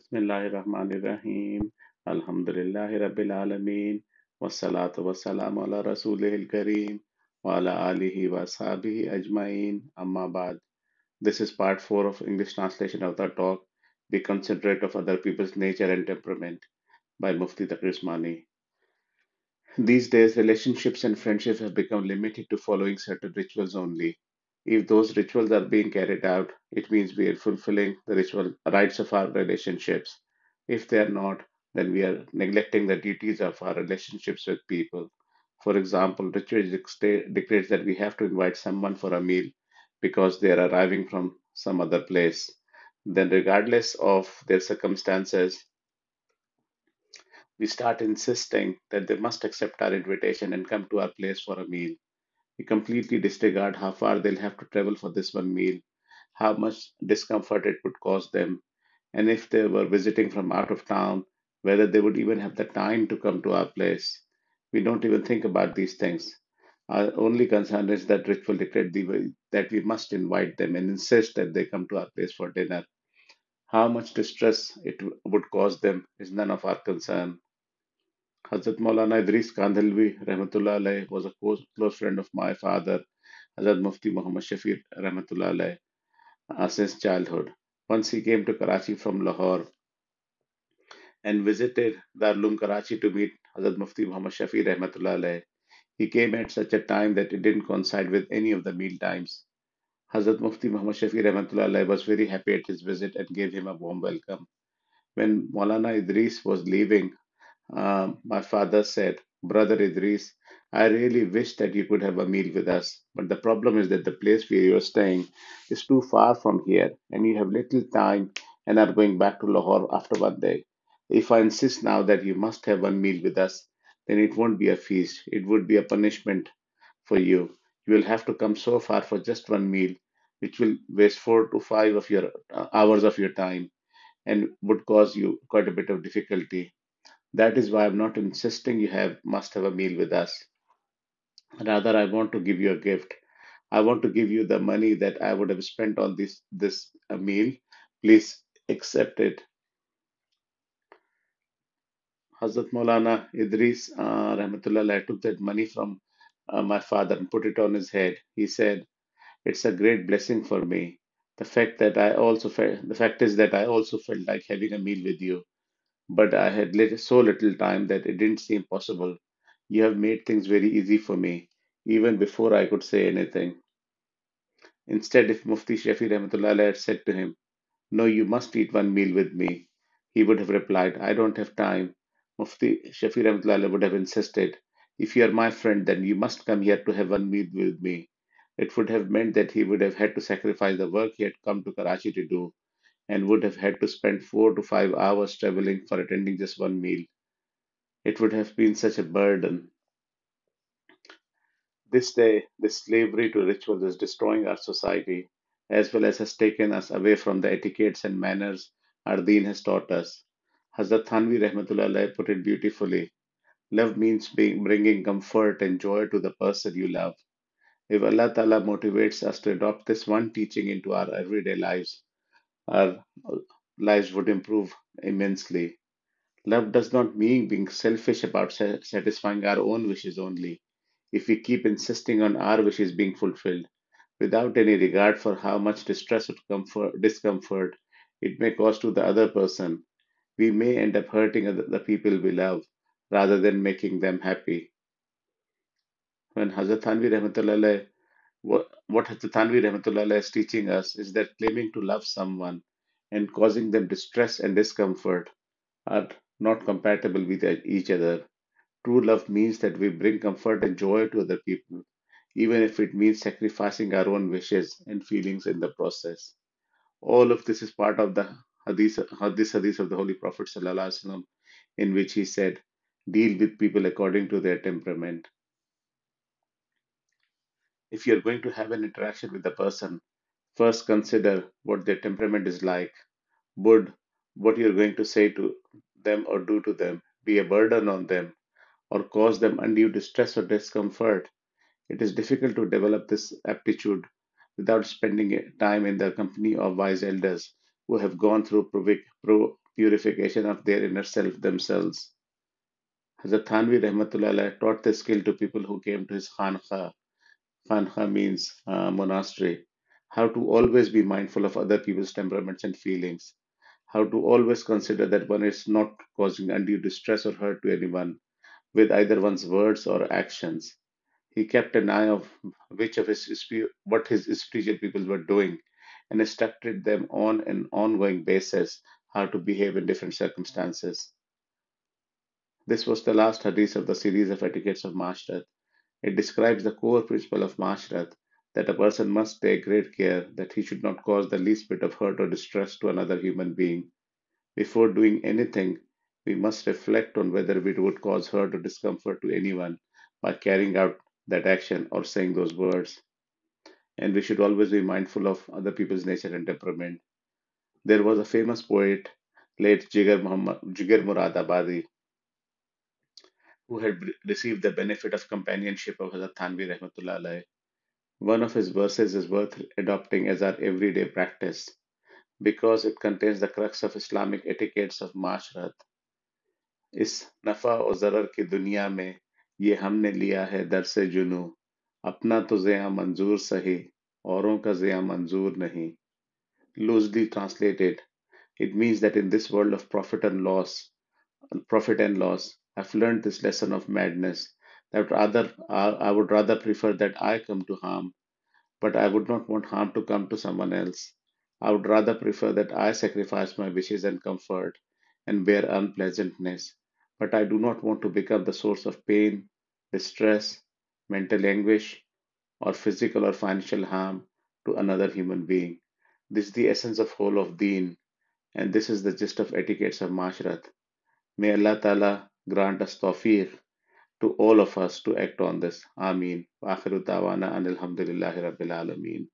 Bismillahirrahmanirrahim. Alhamdulillahi Rabbil Alameen. Wassalatu wassalamu ala Rasulihil Kareem wa ala alihi wa ashabihi ajma'in. Amma ba'd. This is part 4 of English translation of the talk, Be Considerate of Other People's Nature and Temperament by Mufti Taqi Usmani. These days, relationships and friendships have become limited to following certain rituals only. If those rituals are being carried out, it means we are fulfilling the ritual rights of our relationships. If they are not, then we are neglecting the duties of our relationships with people. For example, ritual dicta- dictates that we have to invite someone for a meal because they are arriving from some other place. Then, regardless of their circumstances, we start insisting that they must accept our invitation and come to our place for a meal. We completely disregard how far they'll have to travel for this one meal, how much discomfort it would cause them, and if they were visiting from out of town, whether they would even have the time to come to our place. We don't even think about these things. Our only concern is that ritual dictate the that we must invite them and insist that they come to our place for dinner. How much distress it would cause them is none of our concern. Hazrat Maulana Idris Kandhalwi Rahmatullah was a close, close friend of my father, Hazrat Mufti Muhammad Shafi Rahmatullah alayh, uh, since childhood. Once he came to Karachi from Lahore and visited Darul Uloom Karachi to meet Hazrat Mufti Muhammad Shafi Rahmatullah. He came at such a time that it didn't coincide with any of the meal times. Hazrat Mufti Muhammad Shafi Rahmatullah was very happy at his visit and gave him a warm welcome. When Maulana Idris was leaving, Um, my father said, Brother Idris, I really wish that you could have a meal with us, but the problem is that the place where you are staying is too far from here, and you have little time and are going back to Lahore after one day. If I insist now that you must have one meal with us, then it won't be a feast, it would be a punishment for you. You will have to come so far for just one meal, which will waste four to five of your uh, hours of your time and would cause you quite a bit of difficulty. That is why I'm not insisting you have must have a meal with us. Rather, I want to give you a gift. I want to give you the money that I would have spent on this this uh, meal. Please accept it. Hazrat Maulana Idris uh, Rahmatullah took that money from uh, my father and put it on his head. He said, "It's a great blessing for me. The fact that I also the fact is that I also felt like having a meal with you, but I had so little time that it didn't seem possible. You have made things very easy for me, even before I could say anything. Instead, if Mufti Shafi Rahmatullah had said to him, No, you must eat one meal with me, he would have replied, I don't have time. Mufti Shafi Rahmatullah would have insisted, If you are my friend, then you must come here to have one meal with me. It would have meant that he would have had to sacrifice the work he had come to Karachi to do and would have had to spend four to five hours traveling for attending just one meal. It would have been such a burden. This day, this slavery to rituals is destroying our society, as well as has taken us away from the etiquettes and manners our deen has taught us. Hazrat Thanvi Rahmatullah put it beautifully. Love means being, bringing comfort and joy to the person you love. If Allah Ta'ala motivates us to adopt this one teaching into our everyday lives, our lives would improve immensely. Love does not mean being selfish about sa- satisfying our own wishes only. If we keep insisting on our wishes being fulfilled without any regard for how much distress or comfort, discomfort it may cause to the other person, we may end up hurting the people we love rather than making them happy. When Hazrat Thanvi Rahmatullah what, what Hazrat Thanvi Rahmatullah is teaching us is that claiming to love someone and causing them distress and discomfort are not compatible with each other. True love means that we bring comfort and joy to other people, even if it means sacrificing our own wishes and feelings in the process. All of this is part of the hadith, hadith, hadith of the Holy Prophet ﷺ, in which he said, Deal with people according to their temperament. If you're going to have an interaction with a person, first consider what their temperament is like. Would what you're going to say to them or do to them be a burden on them or cause them undue distress or discomfort? It is difficult to develop this aptitude without spending time in the company of wise elders who have gone through purification of their inner self themselves. Hazrat Thanvi Rahmatullah taught this skill to people who came to his khanqa. Khanqa means uh, monastery. How to always be mindful of other people's temperaments and feelings. How to always consider that one is not causing undue distress or hurt to anyone with either one's words or actions. He kept an eye of which of his what his spiritual people were doing and instructed them on an ongoing basis how to behave in different circumstances. This was the last hadith of the series of etiquettes of Mashrat. It describes the core principle of Mashrat that a person must take great care that he should not cause the least bit of hurt or distress to another human being. Before doing anything, we must reflect on whether we would cause hurt or discomfort to anyone by carrying out that action or saying those words. And we should always be mindful of other people's nature and temperament. There was a famous poet, late Jigar, Muhammad, Jigar Moradabadi, who had received the benefit of companionship of Hazrat Thanvi Rahmatullah One of his verses is worth adopting as our everyday practice because it contains the crux of Islamic etiquettes of Mashrat. इस नफ़ा और ज़रर की दुनिया में ये हमने लिया है दर से जुनू अपना तो ज़िया मंजूर सही औरों का ज़िया मंजूर नहीं loosely translated it means that in this world of profit and loss profit and loss i've learned this lesson of madness that rather i would rather prefer that i come to harm but i would not want harm to come to someone else i would rather prefer that i sacrifice my wishes and comfort and bear unpleasantness but I do not want to become the source of pain, distress, mental anguish, or physical or financial harm to another human being. This is the essence of whole of deen, and this is the gist of etiquettes of mashrat. May Allah Ta'ala grant us tawfiq to all of us to act on this. Ameen. Wa akhiru ta'wana and alhamdulillahi rabbil alameen.